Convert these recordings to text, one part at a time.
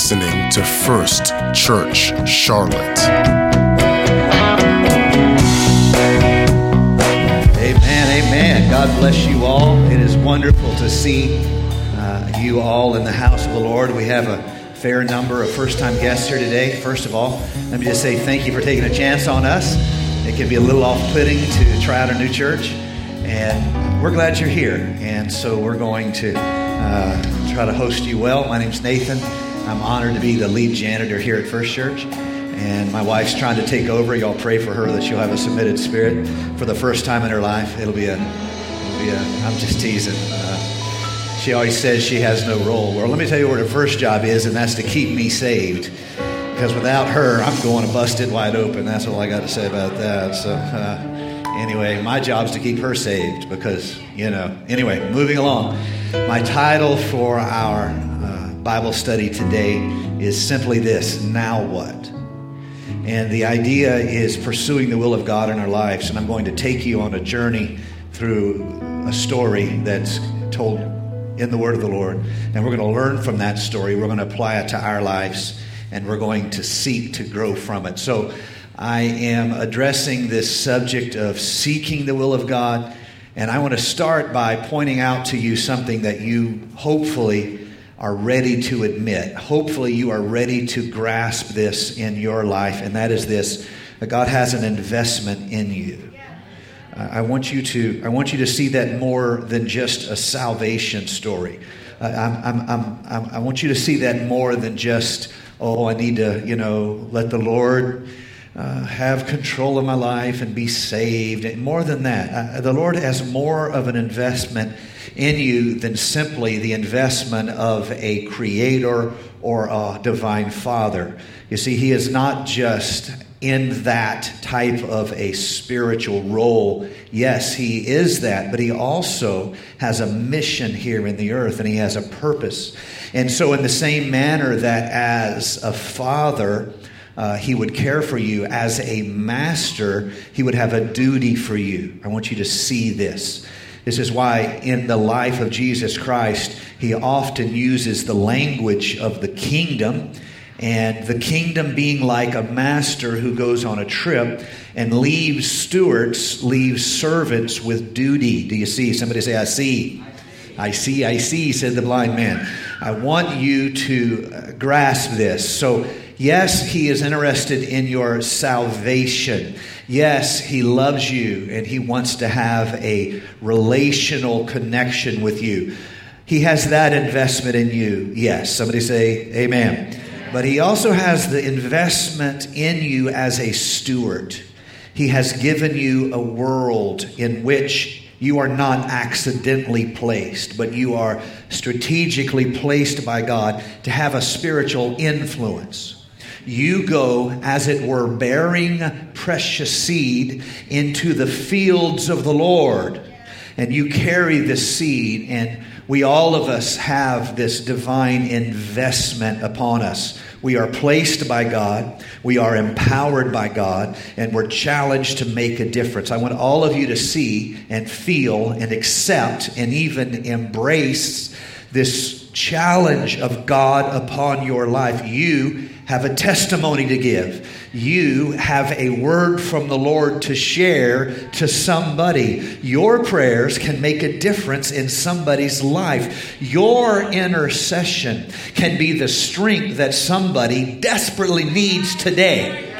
listening to First Church Charlotte. Amen, amen. God bless you all. It is wonderful to see uh, you all in the house of the Lord. We have a fair number of first time guests here today. First of all, let me just say thank you for taking a chance on us. It can be a little off putting to try out a new church, and we're glad you're here. And so we're going to uh, try to host you well. My name's Nathan. I'm honored to be the lead janitor here at First Church. And my wife's trying to take over. Y'all pray for her that she'll have a submitted spirit for the first time in her life. It'll be a, it'll be a I'm just teasing. Uh, she always says she has no role. Well, let me tell you what her first job is, and that's to keep me saved. Because without her, I'm going to bust it wide open. That's all I got to say about that. So, uh, anyway, my job is to keep her saved because, you know. Anyway, moving along. My title for our Bible study today is simply this Now what? And the idea is pursuing the will of God in our lives. And I'm going to take you on a journey through a story that's told in the Word of the Lord. And we're going to learn from that story. We're going to apply it to our lives. And we're going to seek to grow from it. So I am addressing this subject of seeking the will of God. And I want to start by pointing out to you something that you hopefully are ready to admit. Hopefully, you are ready to grasp this in your life, and that is this that God has an investment in you. Uh, I want you to I want you to see that more than just a salvation story. Uh, I'm, I'm, I'm, i want you to see that more than just oh I need to you know let the Lord uh, have control of my life and be saved. And more than that, uh, the Lord has more of an investment in you than simply the investment of a creator or a divine father. You see, He is not just in that type of a spiritual role. Yes, He is that, but He also has a mission here in the earth and He has a purpose. And so, in the same manner that as a father, uh, he would care for you as a master, he would have a duty for you. I want you to see this. This is why, in the life of Jesus Christ, he often uses the language of the kingdom, and the kingdom being like a master who goes on a trip and leaves stewards, leaves servants with duty. Do you see? Somebody say, I see. I see, I see, said the blind man. I want you to uh, grasp this. So, yes, he is interested in your salvation. Yes, He loves you and He wants to have a relational connection with you. He has that investment in you. Yes. Somebody say, Amen. But He also has the investment in you as a steward. He has given you a world in which you are not accidentally placed, but you are strategically placed by God to have a spiritual influence you go, as it were, bearing precious seed into the fields of the Lord. And you carry this seed, and we all of us have this divine investment upon us. We are placed by God, we are empowered by God, and we're challenged to make a difference. I want all of you to see and feel and accept and even embrace this challenge of God upon your life. You have a testimony to give. You have a word from the Lord to share to somebody. Your prayers can make a difference in somebody's life. Your intercession can be the strength that somebody desperately needs today.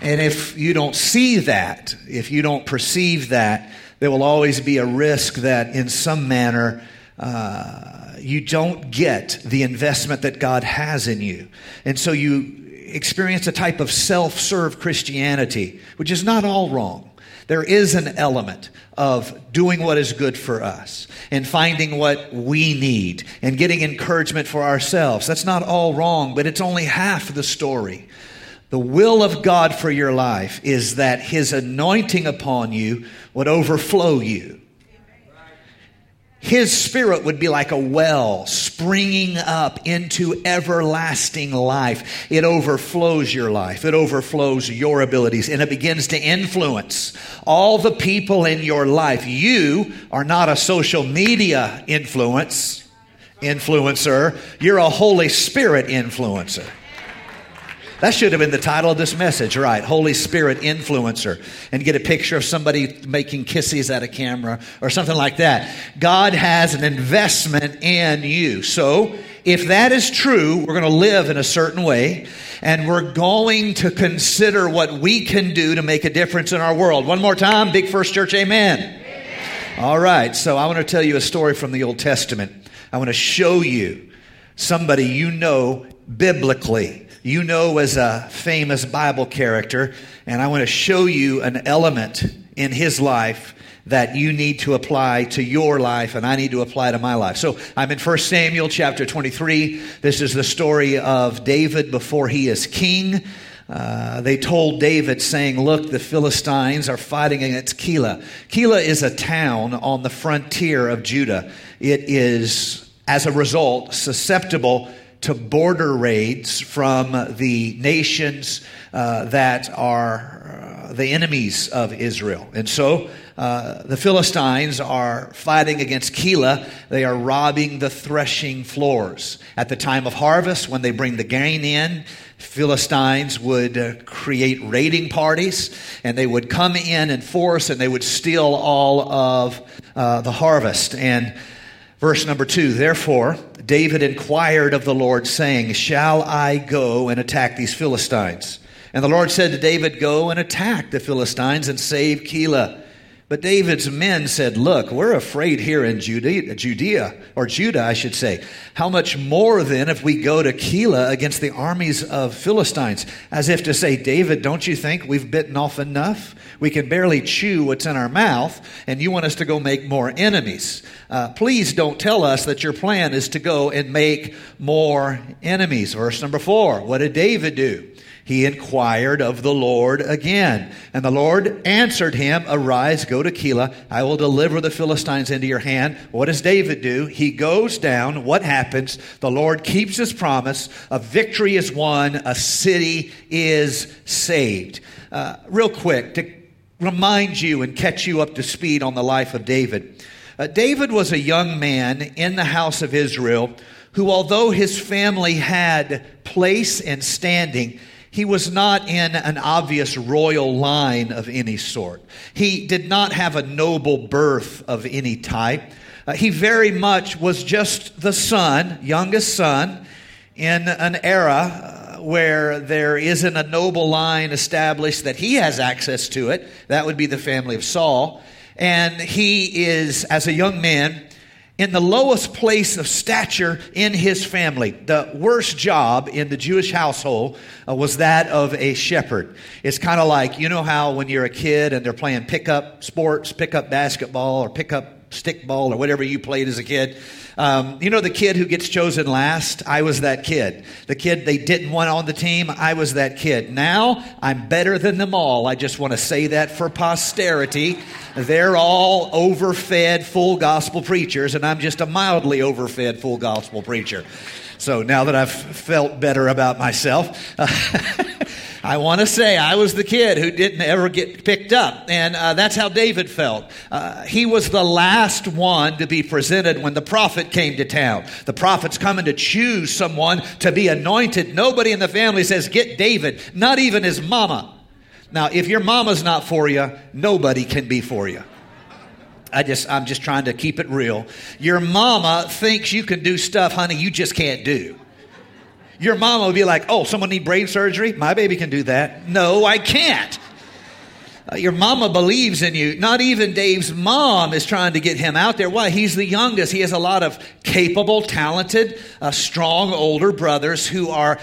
And if you don't see that, if you don't perceive that, there will always be a risk that in some manner, uh, you don't get the investment that God has in you. And so you experience a type of self serve Christianity, which is not all wrong. There is an element of doing what is good for us and finding what we need and getting encouragement for ourselves. That's not all wrong, but it's only half the story. The will of God for your life is that His anointing upon you would overflow you his spirit would be like a well springing up into everlasting life. It overflows your life. It overflows your abilities and it begins to influence all the people in your life. You are not a social media influence. influencer, you're a Holy Spirit influencer. That should have been the title of this message, right? Holy Spirit influencer. And get a picture of somebody making kisses at a camera or something like that. God has an investment in you. So, if that is true, we're going to live in a certain way and we're going to consider what we can do to make a difference in our world. One more time, Big First Church, amen. amen. All right, so I want to tell you a story from the Old Testament. I want to show you somebody you know biblically you know as a famous Bible character, and I want to show you an element in his life that you need to apply to your life and I need to apply to my life. So I'm in 1 Samuel chapter 23. This is the story of David before he is king. Uh, they told David, saying, Look, the Philistines are fighting against Keilah. Keilah is a town on the frontier of Judah. It is, as a result, susceptible to border raids from the nations uh, that are uh, the enemies of Israel. And so uh, the Philistines are fighting against Keilah. They are robbing the threshing floors. At the time of harvest, when they bring the grain in, Philistines would uh, create raiding parties and they would come in in force and they would steal all of uh, the harvest. And Verse number two, therefore, David inquired of the Lord, saying, Shall I go and attack these Philistines? And the Lord said to David, Go and attack the Philistines and save Keilah. But David's men said, Look, we're afraid here in Judea, Judea, or Judah, I should say. How much more then if we go to Keilah against the armies of Philistines? As if to say, David, don't you think we've bitten off enough? We can barely chew what's in our mouth, and you want us to go make more enemies. Uh, please don't tell us that your plan is to go and make more enemies. Verse number four What did David do? He inquired of the Lord again. And the Lord answered him, Arise, go to Keilah. I will deliver the Philistines into your hand. What does David do? He goes down. What happens? The Lord keeps his promise. A victory is won. A city is saved. Uh, real quick, to remind you and catch you up to speed on the life of David. Uh, David was a young man in the house of Israel who, although his family had place and standing, he was not in an obvious royal line of any sort. He did not have a noble birth of any type. Uh, he very much was just the son, youngest son, in an era uh, where there isn't a noble line established that he has access to it. That would be the family of Saul. And he is, as a young man, in the lowest place of stature in his family. The worst job in the Jewish household uh, was that of a shepherd. It's kind of like, you know how when you're a kid and they're playing pickup sports, pickup basketball, or pickup stickball, or whatever you played as a kid, um, you know the kid who gets chosen last? I was that kid. The kid they didn't want on the team, I was that kid. Now I'm better than them all. I just want to say that for posterity. They're all overfed full gospel preachers, and I'm just a mildly overfed full gospel preacher. So now that I've felt better about myself, I want to say I was the kid who didn't ever get picked up. And uh, that's how David felt. Uh, he was the last one to be presented when the prophet came to town. The prophet's coming to choose someone to be anointed. Nobody in the family says, Get David, not even his mama. Now, if your mama's not for you, nobody can be for you. I just, I'm just trying to keep it real. Your mama thinks you can do stuff, honey, you just can't do. Your mama would be like, oh, someone need brain surgery? My baby can do that. No, I can't. Uh, your mama believes in you. Not even Dave's mom is trying to get him out there. Why? He's the youngest. He has a lot of capable, talented, uh, strong older brothers who are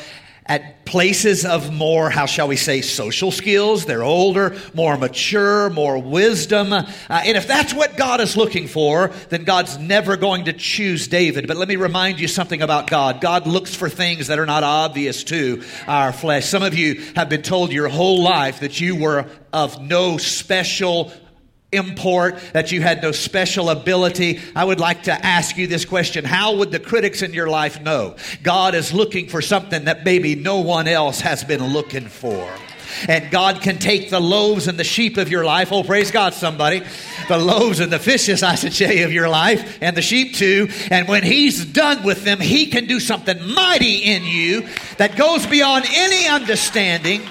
at places of more, how shall we say, social skills. They're older, more mature, more wisdom. Uh, and if that's what God is looking for, then God's never going to choose David. But let me remind you something about God. God looks for things that are not obvious to our flesh. Some of you have been told your whole life that you were of no special import, that you had no special ability. I would like to ask you this question How would the critics in your life know? God is looking for something that maybe no one else has been looking for. And God can take the loaves and the sheep of your life. Oh, praise God, somebody. The loaves and the fishes, I should say, of your life, and the sheep too. And when He's done with them, He can do something mighty in you that goes beyond any understanding.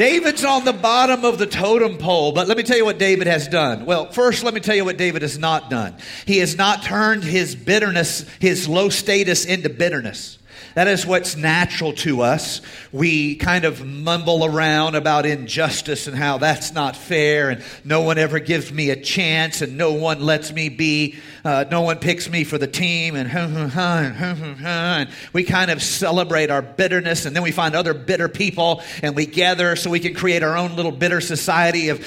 David's on the bottom of the totem pole, but let me tell you what David has done. Well, first, let me tell you what David has not done. He has not turned his bitterness, his low status into bitterness. That is what's natural to us. We kind of mumble around about injustice and how that's not fair, and no one ever gives me a chance, and no one lets me be, uh, no one picks me for the team, and, and we kind of celebrate our bitterness, and then we find other bitter people, and we gather so we can create our own little bitter society of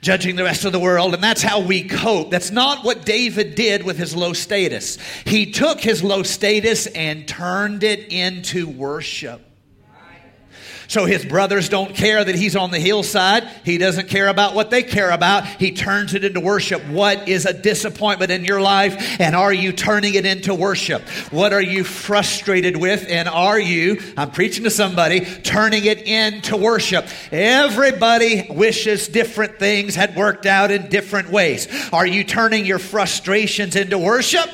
judging the rest of the world, and that's how we cope. That's not what David did with his low status. He took his low status and turned it into worship. So his brothers don't care that he's on the hillside. He doesn't care about what they care about. He turns it into worship. What is a disappointment in your life? And are you turning it into worship? What are you frustrated with? And are you, I'm preaching to somebody, turning it into worship? Everybody wishes different things had worked out in different ways. Are you turning your frustrations into worship?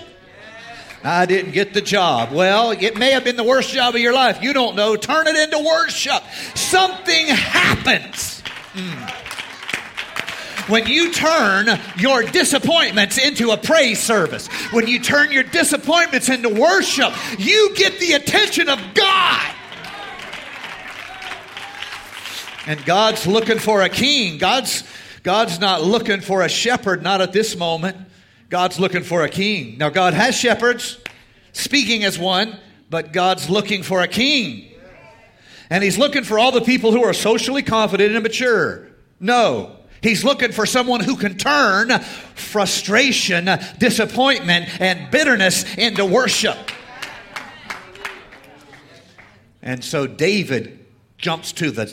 I didn't get the job. Well, it may have been the worst job of your life. You don't know. Turn it into worship. Something happens. Mm. When you turn your disappointments into a praise service, when you turn your disappointments into worship, you get the attention of God. And God's looking for a king. God's God's not looking for a shepherd, not at this moment. God's looking for a king. Now, God has shepherds, speaking as one, but God's looking for a king. And He's looking for all the people who are socially confident and mature. No. He's looking for someone who can turn frustration, disappointment, and bitterness into worship. And so David jumps to the,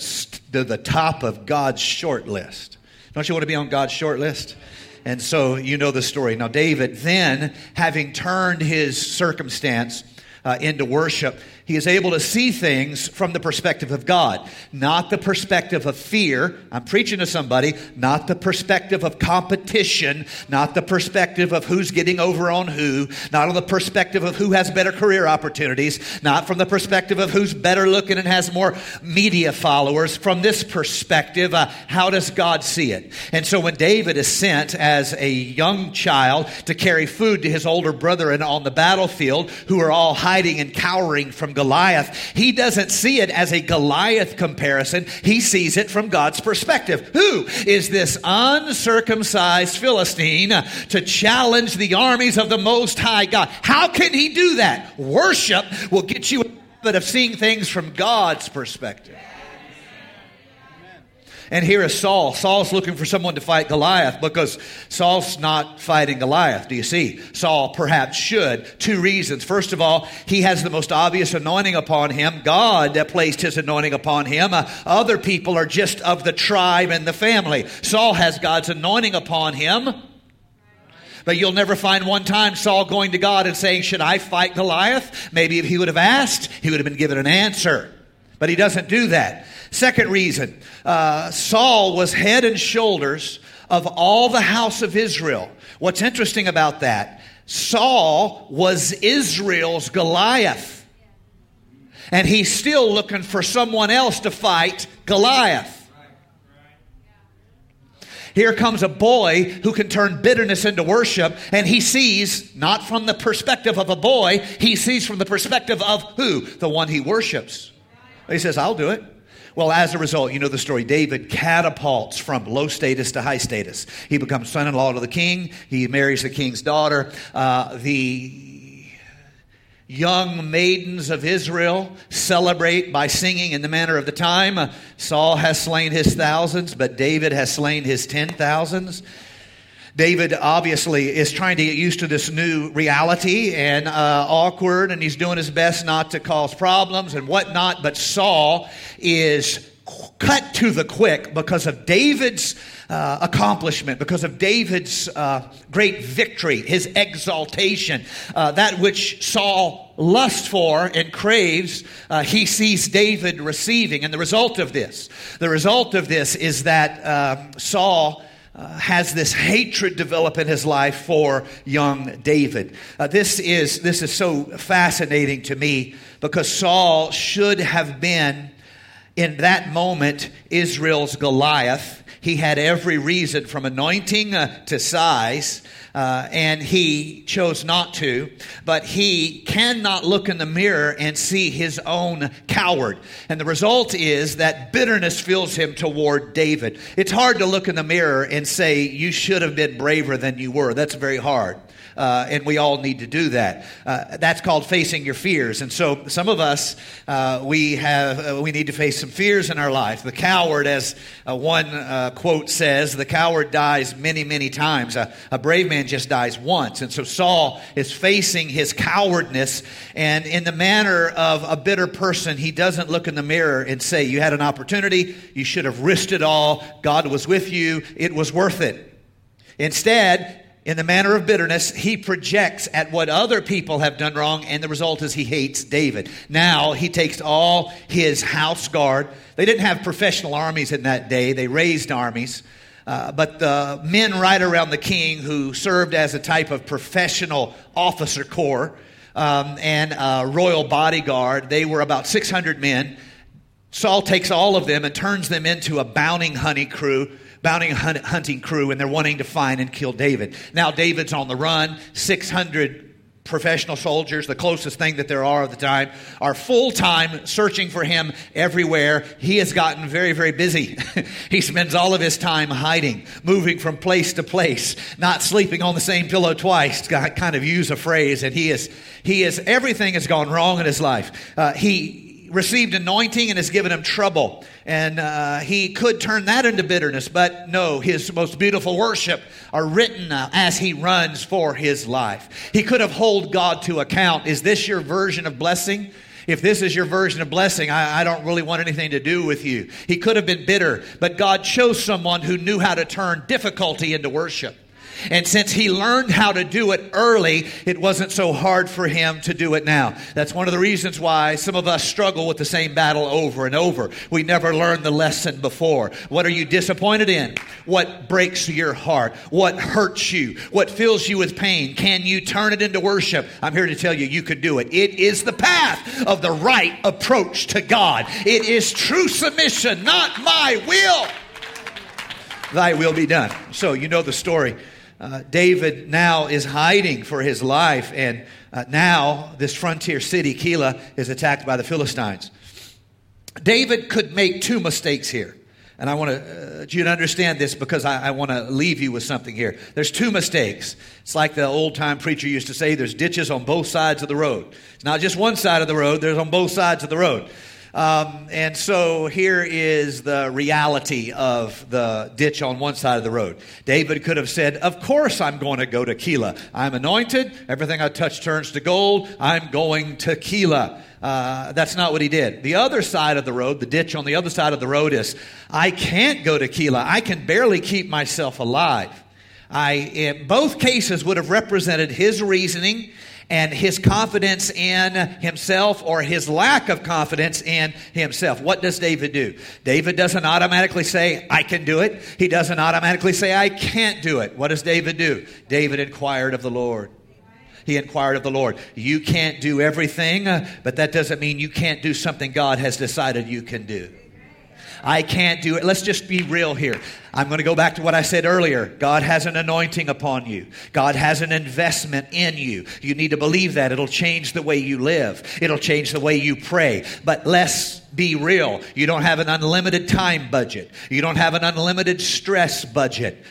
to the top of God's short list. Don't you want to be on God's short list? And so you know the story. Now, David, then, having turned his circumstance uh, into worship, he is able to see things from the perspective of God, not the perspective of fear. I'm preaching to somebody, not the perspective of competition, not the perspective of who's getting over on who, not on the perspective of who has better career opportunities, not from the perspective of who's better looking and has more media followers. From this perspective, uh, how does God see it? And so when David is sent as a young child to carry food to his older brethren on the battlefield, who are all hiding and cowering from Goliath, he doesn't see it as a Goliath comparison. He sees it from God's perspective. Who is this uncircumcised Philistine to challenge the armies of the Most High God? How can he do that? Worship will get you a bit of seeing things from God's perspective. And here is Saul. Saul's looking for someone to fight Goliath because Saul's not fighting Goliath. Do you see? Saul perhaps should. Two reasons. First of all, he has the most obvious anointing upon him. God placed his anointing upon him. Uh, other people are just of the tribe and the family. Saul has God's anointing upon him. But you'll never find one time Saul going to God and saying, Should I fight Goliath? Maybe if he would have asked, he would have been given an answer. But he doesn't do that. Second reason uh, Saul was head and shoulders of all the house of Israel. What's interesting about that? Saul was Israel's Goliath. And he's still looking for someone else to fight Goliath. Here comes a boy who can turn bitterness into worship, and he sees not from the perspective of a boy, he sees from the perspective of who? The one he worships. He says, I'll do it. Well, as a result, you know the story. David catapults from low status to high status. He becomes son in law to the king. He marries the king's daughter. Uh, the young maidens of Israel celebrate by singing in the manner of the time. Uh, Saul has slain his thousands, but David has slain his ten thousands. David obviously is trying to get used to this new reality and uh, awkward, and he's doing his best not to cause problems and whatnot. But Saul is cut to the quick because of David's uh, accomplishment, because of David's uh, great victory, his exaltation, uh, that which Saul lusts for and craves, uh, he sees David receiving. And the result of this, the result of this is that uh, Saul. Uh, has this hatred develop in his life for young David. Uh, this is this is so fascinating to me because Saul should have been in that moment Israel's Goliath. He had every reason from anointing uh, to size, uh, and he chose not to. But he cannot look in the mirror and see his own coward. And the result is that bitterness fills him toward David. It's hard to look in the mirror and say, You should have been braver than you were. That's very hard uh, and we all need to do that. Uh, that's called facing your fears. And so, some of us uh, we have uh, we need to face some fears in our life. The coward, as uh, one quote says, the coward dies many, many times. a brave man just dies once. And so, Saul is facing his cowardness, and in the manner of a bitter person, he doesn't look in the mirror and say, "You had an opportunity. You should have risked it all. God was with you. It was worth it." Instead, in the manner of bitterness, he projects at what other people have done wrong, and the result is he hates David. Now he takes all his house guard. They didn't have professional armies in that day, they raised armies. Uh, but the men right around the king who served as a type of professional officer corps um, and royal bodyguard, they were about 600 men. Saul takes all of them and turns them into a bounty honey crew bounty hunting crew and they're wanting to find and kill David. Now, David's on the run, 600 professional soldiers, the closest thing that there are at the time, are full time searching for him everywhere. He has gotten very, very busy. he spends all of his time hiding, moving from place to place, not sleeping on the same pillow twice, to kind of use a phrase. And he is, he is, everything has gone wrong in his life. Uh, he, received anointing and has given him trouble. And uh, he could turn that into bitterness, but no, his most beautiful worship are written uh, as he runs for his life. He could have hold God to account. Is this your version of blessing? If this is your version of blessing, I, I, don't really want anything to do with you. He could have been bitter, but God chose someone who knew how to turn difficulty into worship. And since he learned how to do it early, it wasn't so hard for him to do it now. That's one of the reasons why some of us struggle with the same battle over and over. We never learned the lesson before. What are you disappointed in? What breaks your heart? What hurts you? What fills you with pain? Can you turn it into worship? I'm here to tell you, you could do it. It is the path of the right approach to God. It is true submission, not my will. Thy will be done. So, you know the story uh, David now is hiding for his life, and uh, now this frontier city, Keilah, is attacked by the Philistines. David could make two mistakes here. And I want to, uh, you to understand this because I, I want to leave you with something here. There's two mistakes. It's like the old time preacher used to say there's ditches on both sides of the road. It's not just one side of the road, there's on both sides of the road. Um, and so here is the reality of the ditch on one side of the road. David could have said, Of course I'm going to go to Keilah. I'm anointed. Everything I touch turns to gold. I'm going to Keilah. Uh, that's not what he did. The other side of the road, the ditch on the other side of the road is, I can't go to Keilah. I can barely keep myself alive. I, in both cases would have represented his reasoning and his confidence in himself or his lack of confidence in himself. What does David do? David doesn't automatically say, I can do it. He doesn't automatically say, I can't do it. What does David do? David inquired of the Lord. He inquired of the Lord. You can't do everything, but that doesn't mean you can't do something God has decided you can do. I can't do it. Let's just be real here. I'm going to go back to what I said earlier. God has an anointing upon you. God has an investment in you. You need to believe that. It'll change the way you live. It'll change the way you pray. But let's be real. You don't have an unlimited time budget. You don't have an unlimited stress budget.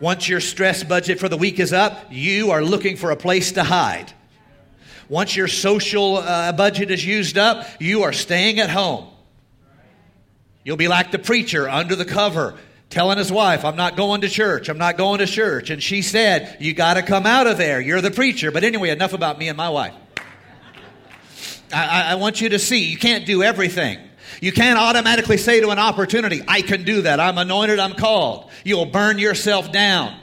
Once your stress budget for the week is up, you are looking for a place to hide. Once your social uh, budget is used up, you are staying at home. You'll be like the preacher under the cover telling his wife, I'm not going to church. I'm not going to church. And she said, You got to come out of there. You're the preacher. But anyway, enough about me and my wife. I, I, want you to see you can't do everything. You can't automatically say to an opportunity, I can do that. I'm anointed, I'm called. You'll burn yourself down.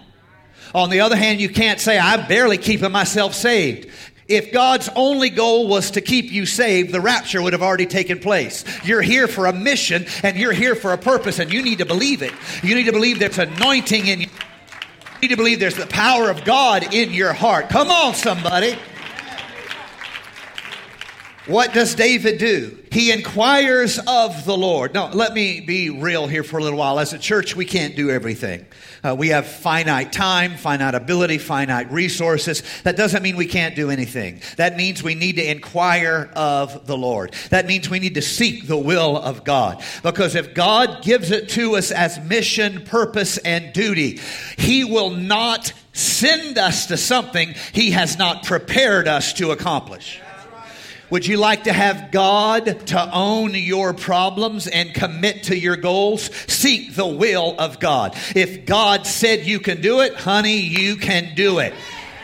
On the other hand, you can't say, I'm barely keeping myself saved. If God's only goal was to keep you saved, the rapture would have already taken place. You're here for a mission and you're here for a purpose, and you need to believe it. You need to believe there's anointing in you. You need to believe there's the power of God in your heart. Come on, somebody. What does David do? He inquires of the Lord. Now, let me be real here for a little while. As a church, we can't do everything. Uh, we have finite time, finite ability, finite resources. That doesn't mean we can't do anything. That means we need to inquire of the Lord. That means we need to seek the will of God. Because if God gives it to us as mission, purpose, and duty, He will not send us to something He has not prepared us to accomplish. Would you like to have God to own your problems and commit to your goals? Seek the will of God. If God said you can do it, honey, you can do it.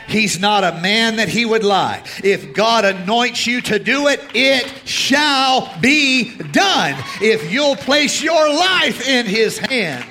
He's not a man that he would lie. If God anoints you to do it, it shall be done. If you'll place your life in his hand.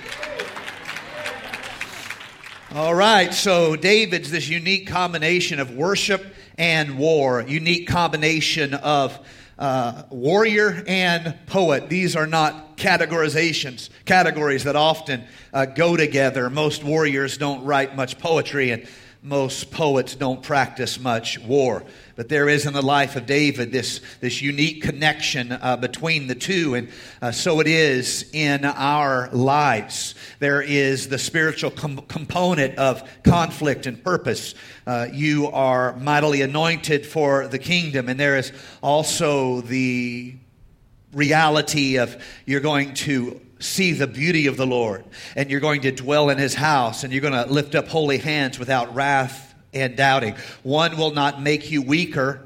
All right, so David's this unique combination of worship and war, unique combination of uh, warrior and poet. These are not categorizations, categories that often uh, go together. Most warriors don't write much poetry, and most poets don't practice much war. But there is in the life of David this, this unique connection uh, between the two, and uh, so it is in our lives. There is the spiritual com- component of conflict and purpose. Uh, you are mightily anointed for the kingdom, and there is also the reality of you're going to see the beauty of the Lord, and you're going to dwell in his house, and you're going to lift up holy hands without wrath and doubting. One will not make you weaker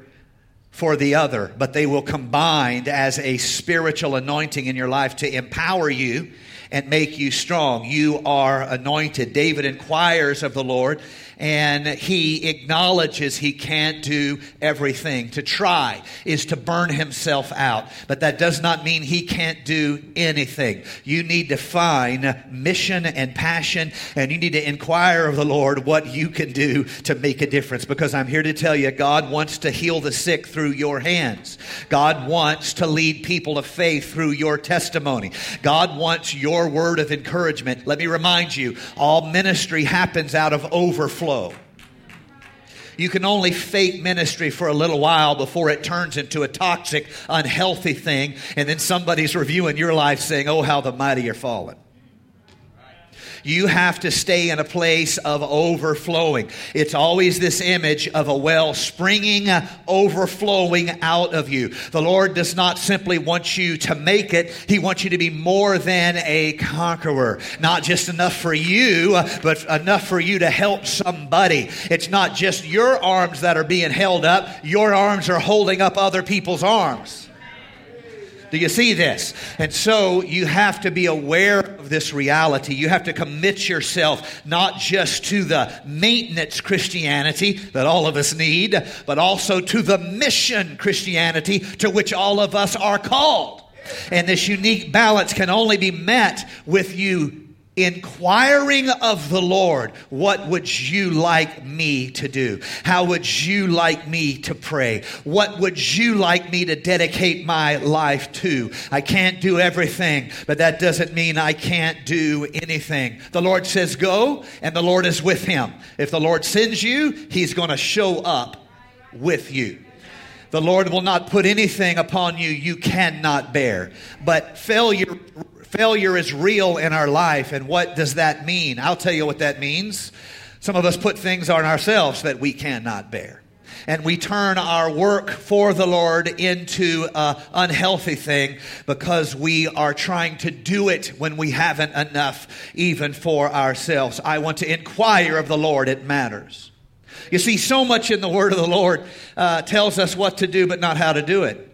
for the other, but they will combine as a spiritual anointing in your life to empower you and make you strong. You are anointed. David inquires of the Lord and he acknowledges he can't do everything. To try is to burn himself out, but that does not mean he can't do anything. You need to find mission and passion, and you need to inquire of the Lord what you can do to make a difference. Because I'm here to tell you, God wants to heal the sick through your hands. God wants to lead people of faith through your testimony. God wants your word of encouragement. Let me remind you, all ministry happens out of overflow You can only fake ministry for a little while before it turns into a toxic, unhealthy thing, and then somebody's reviewing your life saying, Oh, how the mighty are fallen. You have to stay in a place of overflowing. It's always this image of a well springing, overflowing out of you. The Lord does not simply want you to make it, He wants you to be more than a conqueror. Not just enough for you, but enough for you to help somebody. It's not just your arms that are being held up, your arms are holding up other people's arms. Do you see this? And so you have to be aware of this reality. You have to commit yourself not just to the maintenance Christianity that all of us need, but also to the mission Christianity to which all of us are called. And this unique balance can only be met with you inquiring of the Lord, what would you like me to do? How would you like me to pray? What would you like me to dedicate my life to? I can't do everything, but that doesn't mean I can't do anything. The Lord says go, and the Lord is with him. If the Lord sends you, he's going to show up with you. The Lord will not put anything upon you you cannot bear. But failure Failure is real in our life, and what does that mean? I'll tell you what that means. Some of us put things on ourselves that we cannot bear. And we turn our work for the Lord into an unhealthy thing because we are trying to do it when we haven't enough even for ourselves. I want to inquire of the Lord, it matters. You see, so much in the Word of the Lord uh, tells us what to do, but not how to do it.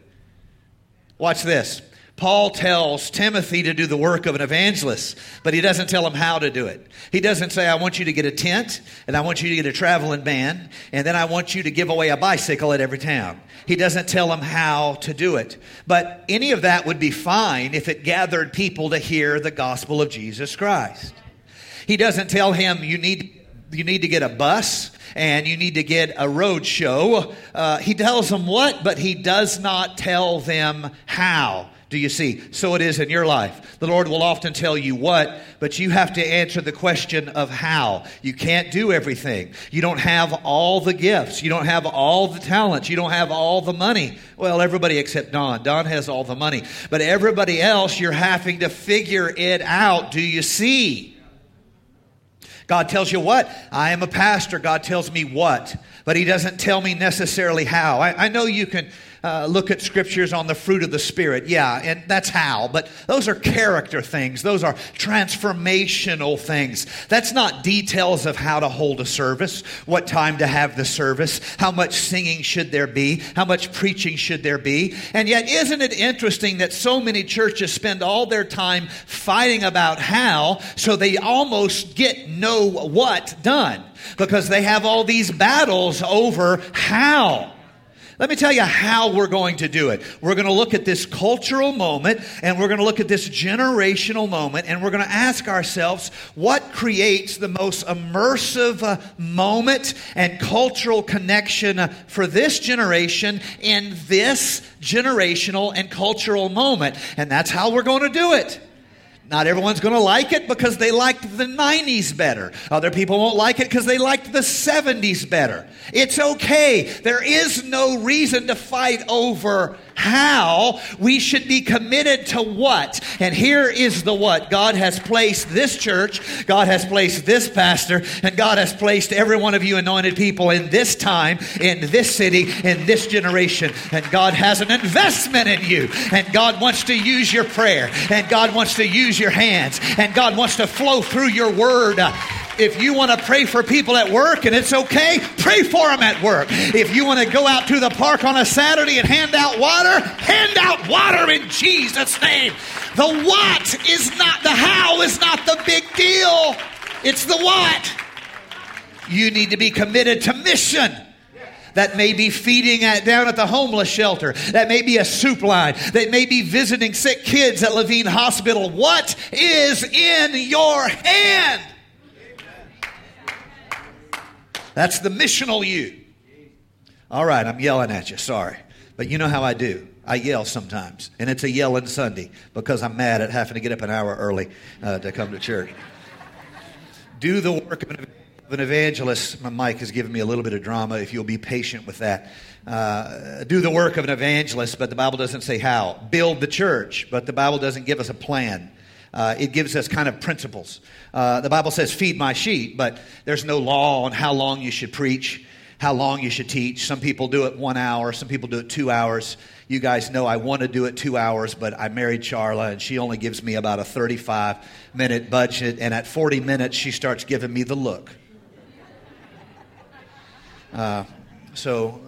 Watch this. Paul tells Timothy to do the work of an evangelist, but he doesn't tell him how to do it. He doesn't say, I want you to get a tent, and I want you to get a traveling band, and then I want you to give away a bicycle at every town. He doesn't tell him how to do it. But any of that would be fine if it gathered people to hear the gospel of Jesus Christ. He doesn't tell him you need you need to get a bus and you need to get a road show. Uh, he tells them what, but he does not tell them how. Do you see? So it is in your life. The Lord will often tell you what, but you have to answer the question of how. You can't do everything. You don't have all the gifts. You don't have all the talents. You don't have all the money. Well, everybody except Don. Don has all the money. But everybody else, you're having to figure it out. Do you see? God tells you what? I am a pastor. God tells me what. But He doesn't tell me necessarily how. I, I know you can uh, look at scriptures on the fruit of the Spirit. Yeah, and that's how. But those are character things, those are transformational things. That's not details of how to hold a service, what time to have the service, how much singing should there be, how much preaching should there be. And yet, isn't it interesting that so many churches spend all their time fighting about how so they almost get no what done? Because they have all these battles over how. Let me tell you how we're going to do it. We're going to look at this cultural moment and we're going to look at this generational moment and we're going to ask ourselves what creates the most immersive uh, moment and cultural connection uh, for this generation in this generational and cultural moment. And that's how we're going to do it. Not everyone's going to like it because they liked the 90s better. Other people won't like it because they liked the 70s better. It's okay. There is no reason to fight over how. We should be committed to what. And here is the what. God has placed this church, God has placed this pastor, and God has placed every one of you anointed people in this time, in this city, in this generation. And God has an investment in you. And God wants to use your prayer. And God wants to use your hands. And God wants to flow through your word. If you want to pray for people at work and it's okay, pray for them at work. If you want to go out to the park on a Saturday and hand out water, hand out water in Jesus' name. The what is not the how is not the big deal. It's the what. You need to be committed to mission. That may be feeding at, down at the homeless shelter. That may be a soup line. That may be visiting sick kids at Levine Hospital. What is in your hand? That's the missional you. All right, I'm yelling at you. Sorry. But you know how I do. I yell sometimes. And it's a yelling Sunday because I'm mad at having to get up an hour early uh, to come to church. Do the work of an evangelist. My mic has given me a little bit of drama, if you'll be patient with that. Uh, do the work of an evangelist, but the Bible doesn't say how. Build the church, but the Bible doesn't give us a plan. Uh, it gives us kind of principles. Uh, the Bible says, feed my sheep, but there's no law on how long you should preach, how long you should teach. Some people do it one hour, some people do it two hours. You guys know I want to do it two hours, but I married Charla, and she only gives me about a 35 minute budget, and at 40 minutes, she starts giving me the look. Uh, so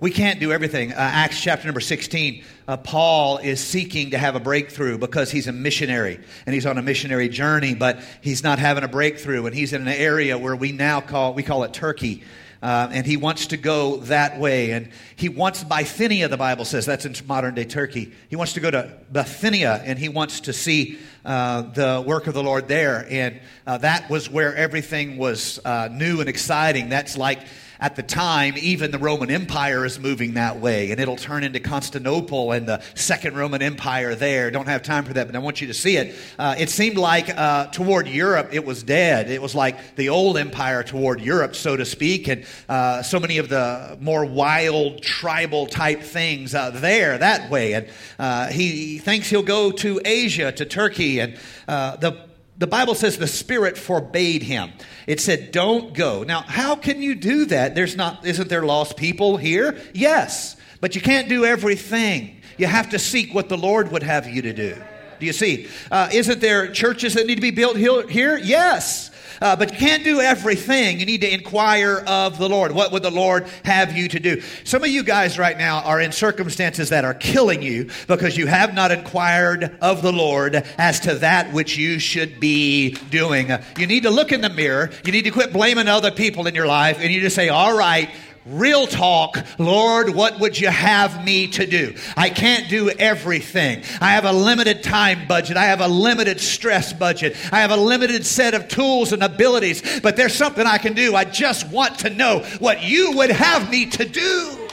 we can't do everything. Uh, Acts chapter number 16, uh, Paul is seeking to have a breakthrough because he's a missionary and he's on a missionary journey, but he's not having a breakthrough. And he's in an area where we now call, we call it Turkey. Uh, and he wants to go that way. And he wants Bithynia, the Bible says, that's in modern day Turkey. He wants to go to Bithynia and he wants to see uh, the work of the Lord there. And uh, that was where everything was uh, new and exciting. That's like at the time, even the Roman Empire is moving that way, and it'll turn into Constantinople and the Second Roman Empire there. Don't have time for that, but I want you to see it. Uh, it seemed like uh, toward Europe it was dead. It was like the old empire toward Europe, so to speak, and uh, so many of the more wild tribal type things uh, there that way. And uh, he thinks he'll go to Asia, to Turkey, and uh, the the Bible says the Spirit forbade him. It said, "Don't go." Now, how can you do that? There's not, isn't there lost people here? Yes, but you can't do everything. You have to seek what the Lord would have you to do. Do you see? Uh, isn't there churches that need to be built here? Yes. Uh, but you can't do everything. You need to inquire of the Lord. What would the Lord have you to do? Some of you guys right now are in circumstances that are killing you because you have not inquired of the Lord as to that which you should be doing. You need to look in the mirror. You need to quit blaming other people in your life and you just say, all right, Real talk, Lord, what would you have me to do? I can't do everything. I have a limited time budget. I have a limited stress budget. I have a limited set of tools and abilities, but there's something I can do. I just want to know what you would have me to do.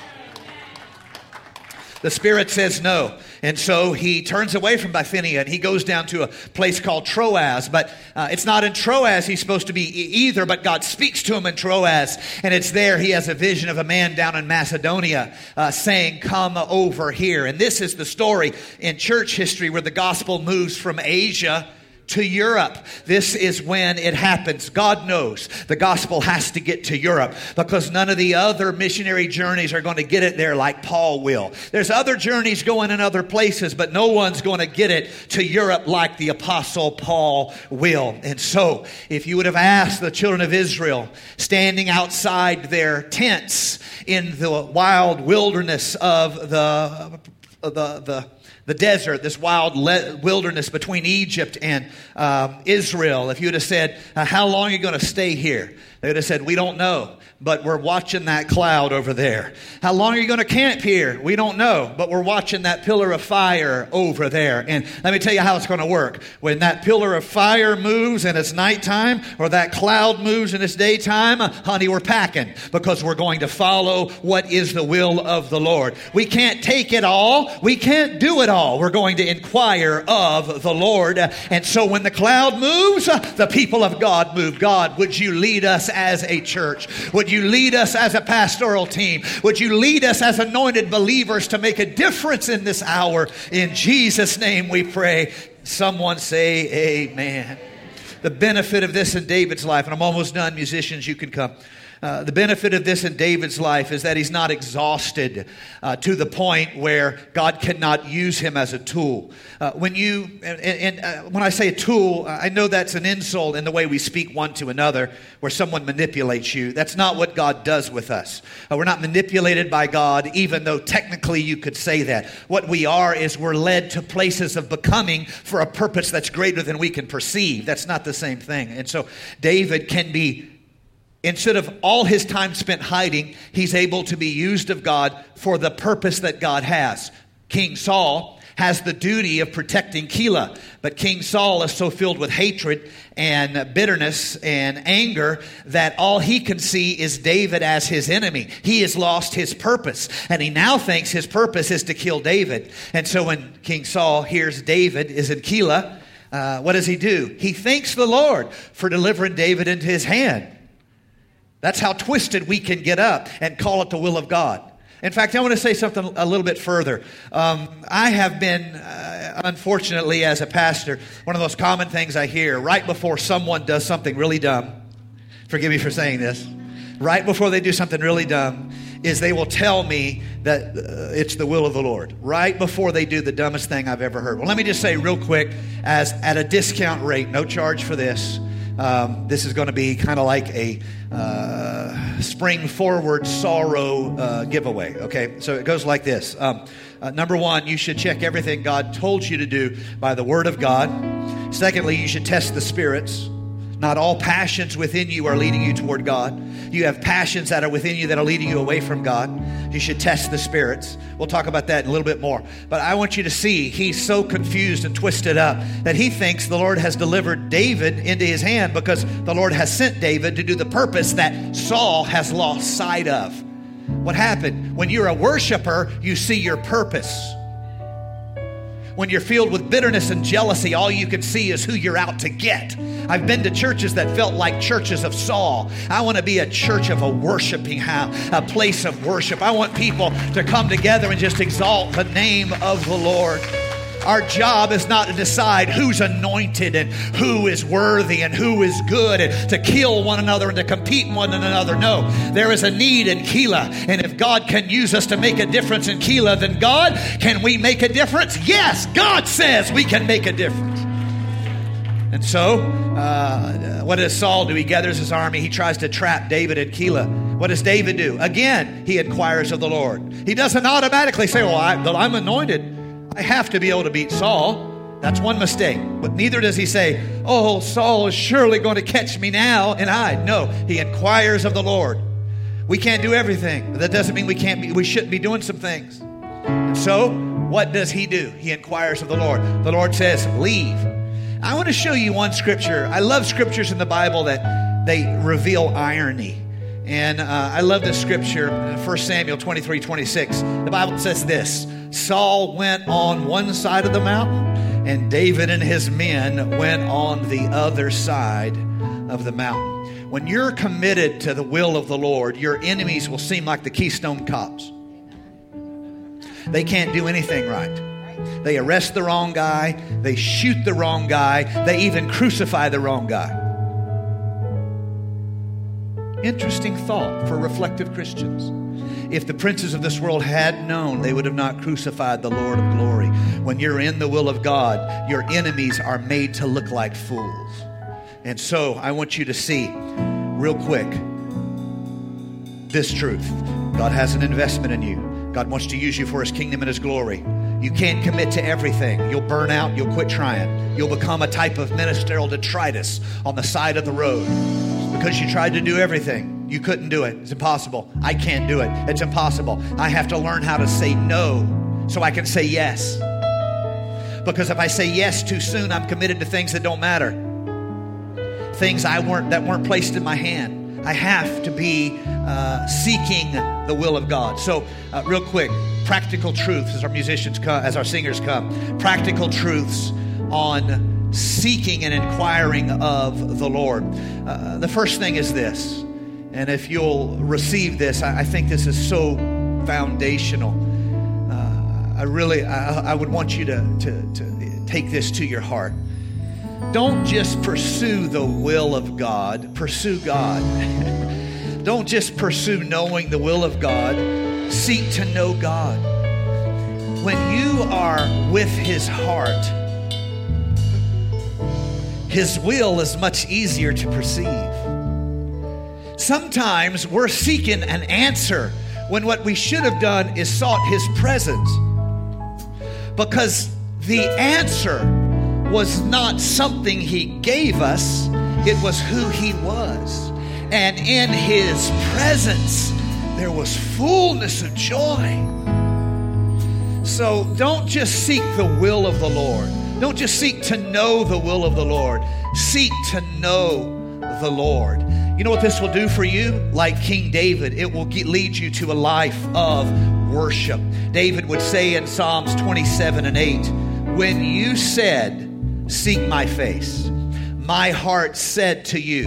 The Spirit says no. And so he turns away from Bithynia and he goes down to a place called Troas. But uh, it's not in Troas he's supposed to be either, but God speaks to him in Troas. And it's there he has a vision of a man down in Macedonia uh, saying, Come over here. And this is the story in church history where the gospel moves from Asia to Europe. This is when it happens. God knows the gospel has to get to Europe because none of the other missionary journeys are going to get it there like Paul will. There's other journeys going in other places, but no one's going to get it to Europe like the apostle Paul will. And so, if you would have asked the children of Israel standing outside their tents in the wild wilderness of the the the the desert, this wild le- wilderness between Egypt and um, Israel, if you would have said, uh, How long are you going to stay here? They would have said, We don't know but we're watching that cloud over there. How long are you going to camp here? We don't know, but we're watching that pillar of fire over there. And let me tell you how it's going to work. When that pillar of fire moves and it's nighttime, or that cloud moves and it's daytime, honey, we're packing because we're going to follow what is the will of the Lord. We can't take it all. We can't do it all. We're going to inquire of the Lord. And so when the cloud moves, the people of God move. God, would you lead us as a church? Would you lead us as a pastoral team? Would you lead us as anointed believers to make a difference in this hour? In Jesus' name we pray. Someone say amen. The benefit of this in David's life, and I'm almost done, musicians, you can come. Uh, the benefit of this in David's life is that he's not exhausted uh, to the point where God cannot use him as a tool. Uh, when you, and, and uh, when I say a tool, I know that's an insult in the way we speak one to another, where someone manipulates you. That's not what God does with us. Uh, we're not manipulated by God, even though technically you could say that. What we are is we're led to places of becoming for a purpose that's greater than we can perceive. That's not the same thing. And so David can be Instead of all his time spent hiding, he's able to be used of God for the purpose that God has. King Saul has the duty of protecting Keilah, but King Saul is so filled with hatred and bitterness and anger that all he can see is David as his enemy. He has lost his purpose, and he now thinks his purpose is to kill David. And so when King Saul hears David is in Keilah, uh, what does he do? He thanks the Lord for delivering David into his hand. That's how twisted we can get up and call it the will of God. In fact, I want to say something a little bit further. Um, I have been, uh, unfortunately, as a pastor, one of those common things I hear right before someone does something really dumb. Forgive me for saying this. Right before they do something really dumb, is they will tell me that uh, it's the will of the Lord. Right before they do the dumbest thing I've ever heard. Well, let me just say real quick, as at a discount rate, no charge for this. Um, this is going to be kind of like a uh, spring forward sorrow uh, giveaway. Okay, so it goes like this. Um, uh, number one, you should check everything God told you to do by the Word of God. Secondly, you should test the spirits. Not all passions within you are leading you toward God. You have passions that are within you that are leading you away from God. You should test the spirits. We'll talk about that a little bit more. But I want you to see he's so confused and twisted up that he thinks the Lord has delivered David into his hand because the Lord has sent David to do the purpose that Saul has lost sight of. What happened? When you're a worshiper, you see your purpose. When you're filled with bitterness and jealousy, all you can see is who you're out to get. I've been to churches that felt like churches of Saul. I want to be a church of a worshiping house, a place of worship. I want people to come together and just exalt the name of the Lord. Our job is not to decide who's anointed and who is worthy and who is good and to kill one another and to compete one another. No, there is a need in Keilah. And if God can use us to make a difference in Keilah, then God, can we make a difference? Yes, God says we can make a difference. And so, uh, What does Saul do? He gathers his army. He tries to trap David at Keilah. What does David do? Again, he inquires of the Lord. He doesn't automatically say, Well, I, I'm anointed. I have to be able to beat Saul. That's one mistake. But neither does he say, Oh, Saul is surely going to catch me now and hide. No, he inquires of the Lord. We can't do everything. That doesn't mean we can't be, we shouldn't be doing some things. And so, what does he do? He inquires of the Lord. The Lord says, Leave. I want to show you one scripture. I love scriptures in the Bible that they reveal irony. And uh, I love this scripture, 1 Samuel 23 26. The Bible says this Saul went on one side of the mountain, and David and his men went on the other side of the mountain. When you're committed to the will of the Lord, your enemies will seem like the Keystone Cops. They can't do anything right. They arrest the wrong guy, they shoot the wrong guy, they even crucify the wrong guy. Interesting thought for reflective Christians. If the princes of this world had known, they would have not crucified the Lord of glory. When you're in the will of God, your enemies are made to look like fools. And so I want you to see, real quick, this truth God has an investment in you. God wants to use you for His kingdom and His glory. You can't commit to everything. You'll burn out. You'll quit trying. You'll become a type of ministerial detritus on the side of the road because you tried to do everything. You couldn't do it. It's impossible. I can't do it. It's impossible. I have to learn how to say no so I can say yes. Because if I say yes too soon, I'm committed to things that don't matter. Things I weren't that weren't placed in my hand. I have to be uh, seeking the will of God. So, uh, real quick, practical truths as our musicians come, as our singers come. Practical truths on seeking and inquiring of the Lord. Uh, the first thing is this, and if you'll receive this, I, I think this is so foundational. Uh, I really, I, I, would want you to, to, to take this to your heart. Don't just pursue the will of God, pursue God. Don't just pursue knowing the will of God, seek to know God. When you are with His heart, His will is much easier to perceive. Sometimes we're seeking an answer when what we should have done is sought His presence because the answer was not something he gave us, it was who he was. And in his presence, there was fullness of joy. So don't just seek the will of the Lord. Don't just seek to know the will of the Lord. Seek to know the Lord. You know what this will do for you? Like King David, it will lead you to a life of worship. David would say in Psalms 27 and 8, When you said, Seek my face. My heart said to you,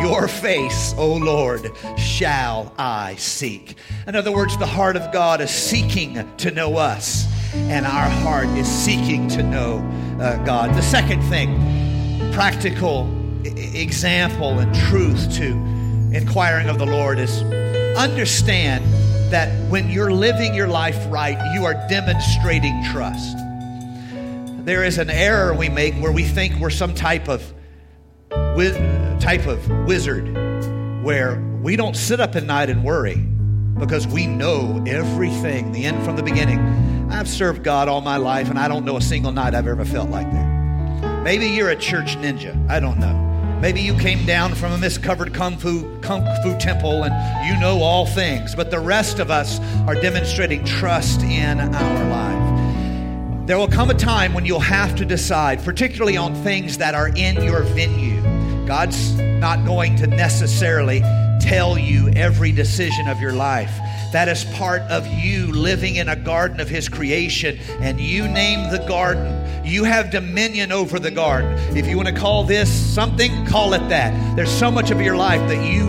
Your face, O Lord, shall I seek. In other words, the heart of God is seeking to know us, and our heart is seeking to know uh, God. The second thing, practical example and truth to inquiring of the Lord is understand that when you're living your life right, you are demonstrating trust there is an error we make where we think we're some type of type of wizard where we don't sit up at night and worry because we know everything, the end from the beginning. I've served God all my life and I don't know a single night I've ever felt like that. Maybe you're a church ninja. I don't know. Maybe you came down from a miscovered kung fu kung fu temple and you know all things, but the rest of us are demonstrating trust in our life. There will come a time when you'll have to decide, particularly on things that are in your venue. God's not going to necessarily tell you every decision of your life. That is part of you living in a garden of His creation, and you name the garden. You have dominion over the garden. If you want to call this something, call it that. There's so much of your life that you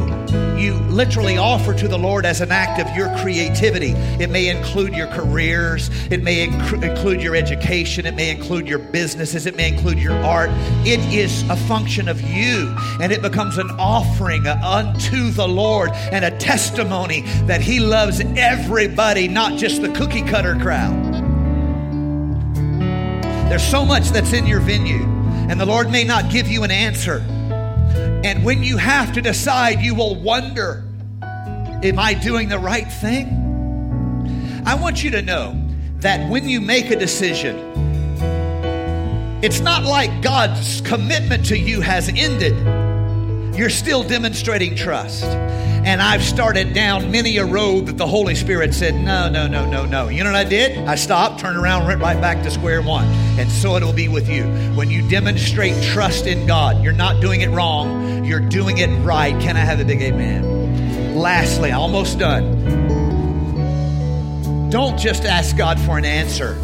you literally offer to the Lord as an act of your creativity. It may include your careers, it may inc- include your education, it may include your businesses, it may include your art. It is a function of you, and it becomes an offering unto the Lord and a testimony that He loves everybody, not just the cookie cutter crowd. There's so much that's in your venue, and the Lord may not give you an answer And when you have to decide, you will wonder, am I doing the right thing? I want you to know that when you make a decision, it's not like God's commitment to you has ended. You're still demonstrating trust. And I've started down many a road that the Holy Spirit said, no, no, no, no, no. You know what I did? I stopped, turned around, went right back to square one. And so it'll be with you. When you demonstrate trust in God, you're not doing it wrong, you're doing it right. Can I have a big amen? Lastly, almost done. Don't just ask God for an answer,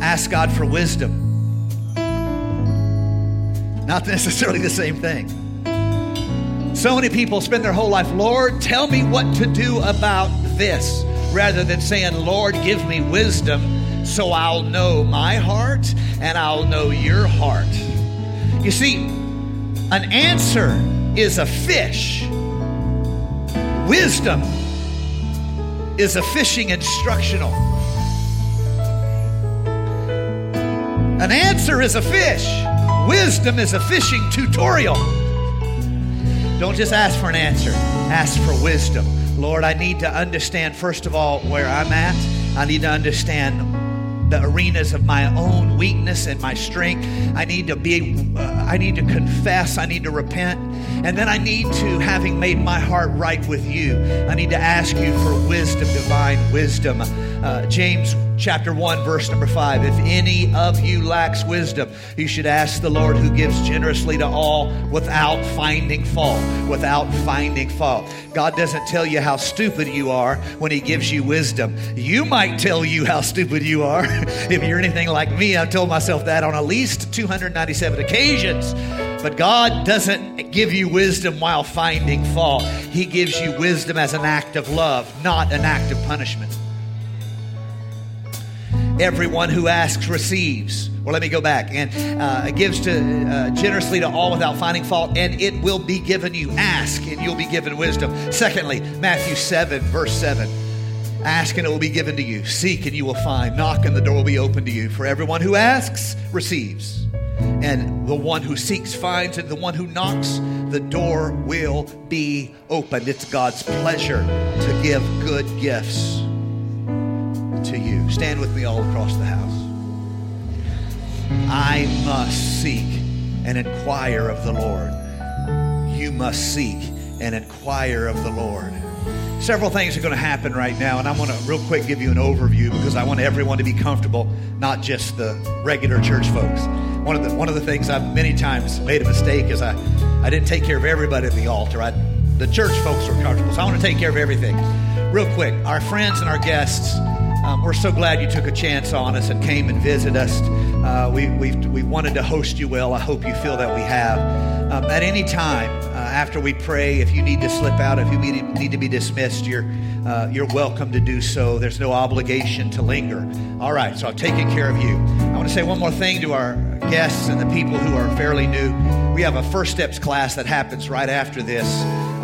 ask God for wisdom. Not necessarily the same thing. So many people spend their whole life, Lord, tell me what to do about this, rather than saying, Lord, give me wisdom so I'll know my heart and I'll know your heart. You see, an answer is a fish, wisdom is a fishing instructional. An answer is a fish, wisdom is a fishing tutorial. Don't just ask for an answer, ask for wisdom. Lord, I need to understand, first of all, where I'm at. I need to understand the arenas of my own weakness and my strength. I need to be, uh, I need to confess, I need to repent. And then I need to, having made my heart right with you, I need to ask you for wisdom, divine wisdom. Uh, James chapter 1, verse number 5. If any of you lacks wisdom, you should ask the Lord who gives generously to all without finding fault. Without finding fault. God doesn't tell you how stupid you are when He gives you wisdom. You might tell you how stupid you are. if you're anything like me, I've told myself that on at least 297 occasions. But God doesn't give you wisdom while finding fault. He gives you wisdom as an act of love, not an act of punishment. Everyone who asks receives. Well, let me go back. And uh, gives to uh, generously to all without finding fault, and it will be given you. Ask, and you'll be given wisdom. Secondly, Matthew 7, verse 7. Ask, and it will be given to you. Seek, and you will find. Knock, and the door will be open to you. For everyone who asks receives. And the one who seeks finds, and the one who knocks, the door will be opened. It's God's pleasure to give good gifts. Stand with me all across the house. I must seek and inquire of the Lord. You must seek and inquire of the Lord. Several things are going to happen right now, and I want to real quick give you an overview because I want everyone to be comfortable, not just the regular church folks. One of the one of the things I've many times made a mistake is I, I didn't take care of everybody at the altar. I, the church folks were comfortable, so I want to take care of everything. Real quick, our friends and our guests um, we're so glad you took a chance on us and came and visited us. Uh, we, we we wanted to host you well. I hope you feel that we have. Um, at any time uh, after we pray, if you need to slip out, if you need, need to be dismissed, you're, uh, you're welcome to do so. There's no obligation to linger. All right, so I've taken care of you. I want to say one more thing to our guests and the people who are fairly new. We have a First Steps class that happens right after this.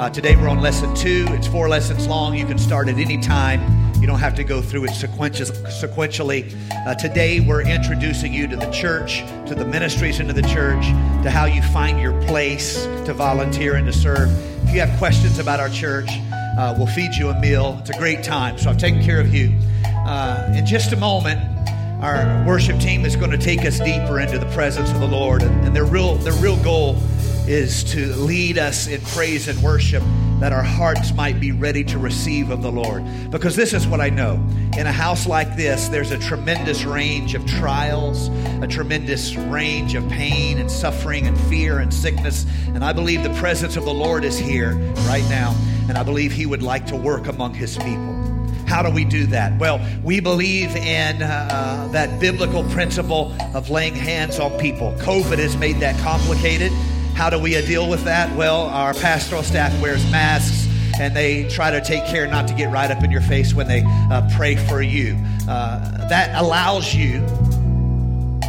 Uh, today we're on lesson two. It's four lessons long. You can start at any time. You don't have to go through it sequentially. Uh, today, we're introducing you to the church, to the ministries into the church, to how you find your place to volunteer and to serve. If you have questions about our church, uh, we'll feed you a meal. It's a great time. So I've taken care of you. Uh, in just a moment, our worship team is going to take us deeper into the presence of the Lord, and, and their real their real goal is to lead us in praise and worship that our hearts might be ready to receive of the Lord. Because this is what I know. In a house like this, there's a tremendous range of trials, a tremendous range of pain and suffering and fear and sickness. And I believe the presence of the Lord is here right now. And I believe He would like to work among His people. How do we do that? Well, we believe in uh, that biblical principle of laying hands on people. COVID has made that complicated. How do we deal with that? Well, our pastoral staff wears masks and they try to take care not to get right up in your face when they uh, pray for you. Uh, that allows you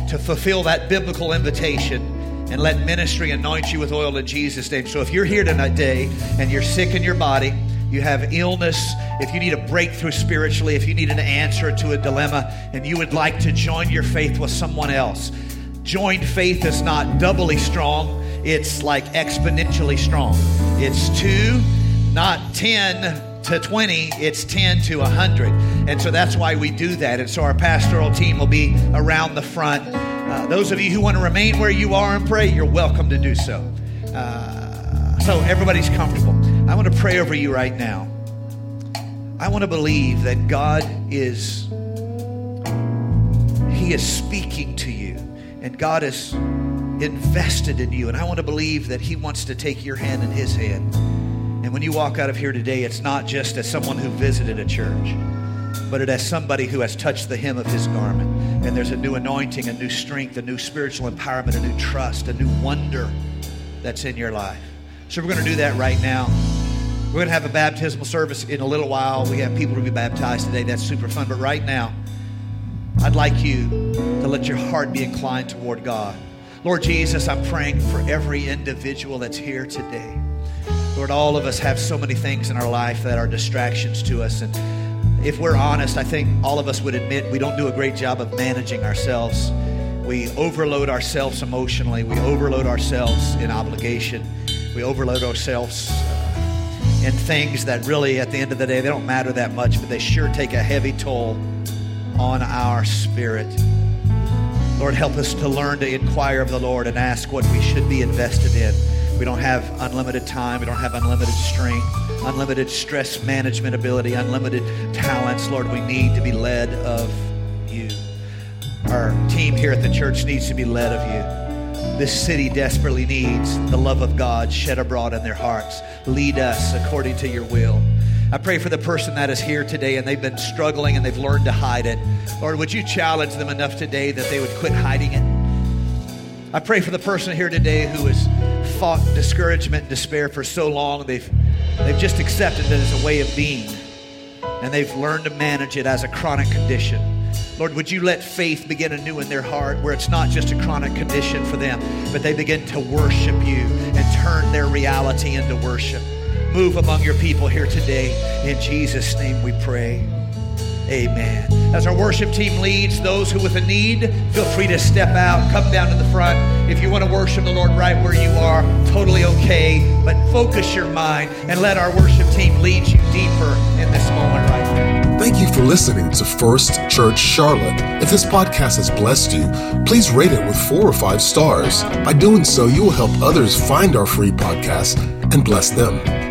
to fulfill that biblical invitation and let ministry anoint you with oil in Jesus' name. So if you're here today and you're sick in your body, you have illness, if you need a breakthrough spiritually, if you need an answer to a dilemma, and you would like to join your faith with someone else, joined faith is not doubly strong it's like exponentially strong. It's two, not 10 to 20, it's 10 to 100. And so that's why we do that. And so our pastoral team will be around the front. Uh, those of you who want to remain where you are and pray, you're welcome to do so. Uh, so everybody's comfortable. I want to pray over you right now. I want to believe that God is He is speaking to you and God is invested in you and I want to believe that he wants to take your hand in his hand. And when you walk out of here today, it's not just as someone who visited a church, but it as somebody who has touched the hem of his garment. And there's a new anointing, a new strength, a new spiritual empowerment, a new trust, a new wonder that's in your life. So we're going to do that right now. We're going to have a baptismal service in a little while. We have people to be baptized today. That's super fun. But right now, I'd like you to let your heart be inclined toward God. Lord Jesus, I'm praying for every individual that's here today. Lord, all of us have so many things in our life that are distractions to us. And if we're honest, I think all of us would admit we don't do a great job of managing ourselves. We overload ourselves emotionally, we overload ourselves in obligation, we overload ourselves uh, in things that really, at the end of the day, they don't matter that much, but they sure take a heavy toll on our spirit. Lord, help us to learn to inquire of the Lord and ask what we should be invested in. We don't have unlimited time, we don't have unlimited strength, unlimited stress management ability, unlimited talents. Lord, we need to be led of you. Our team here at the church needs to be led of you. This city desperately needs the love of God shed abroad in their hearts. Lead us according to your will. I pray for the person that is here today and they've been struggling and they've learned to hide it. Lord, would you challenge them enough today that they would quit hiding it? I pray for the person here today who has fought discouragement and despair for so long, they've, they've just accepted it as a way of being and they've learned to manage it as a chronic condition. Lord, would you let faith begin anew in their heart where it's not just a chronic condition for them, but they begin to worship you and turn their reality into worship. Move among your people here today. In Jesus' name we pray. Amen. As our worship team leads, those who with a need, feel free to step out, come down to the front. If you want to worship the Lord right where you are, totally okay. But focus your mind and let our worship team lead you deeper in this moment right now. Thank you for listening to First Church Charlotte. If this podcast has blessed you, please rate it with four or five stars. By doing so, you will help others find our free podcast and bless them.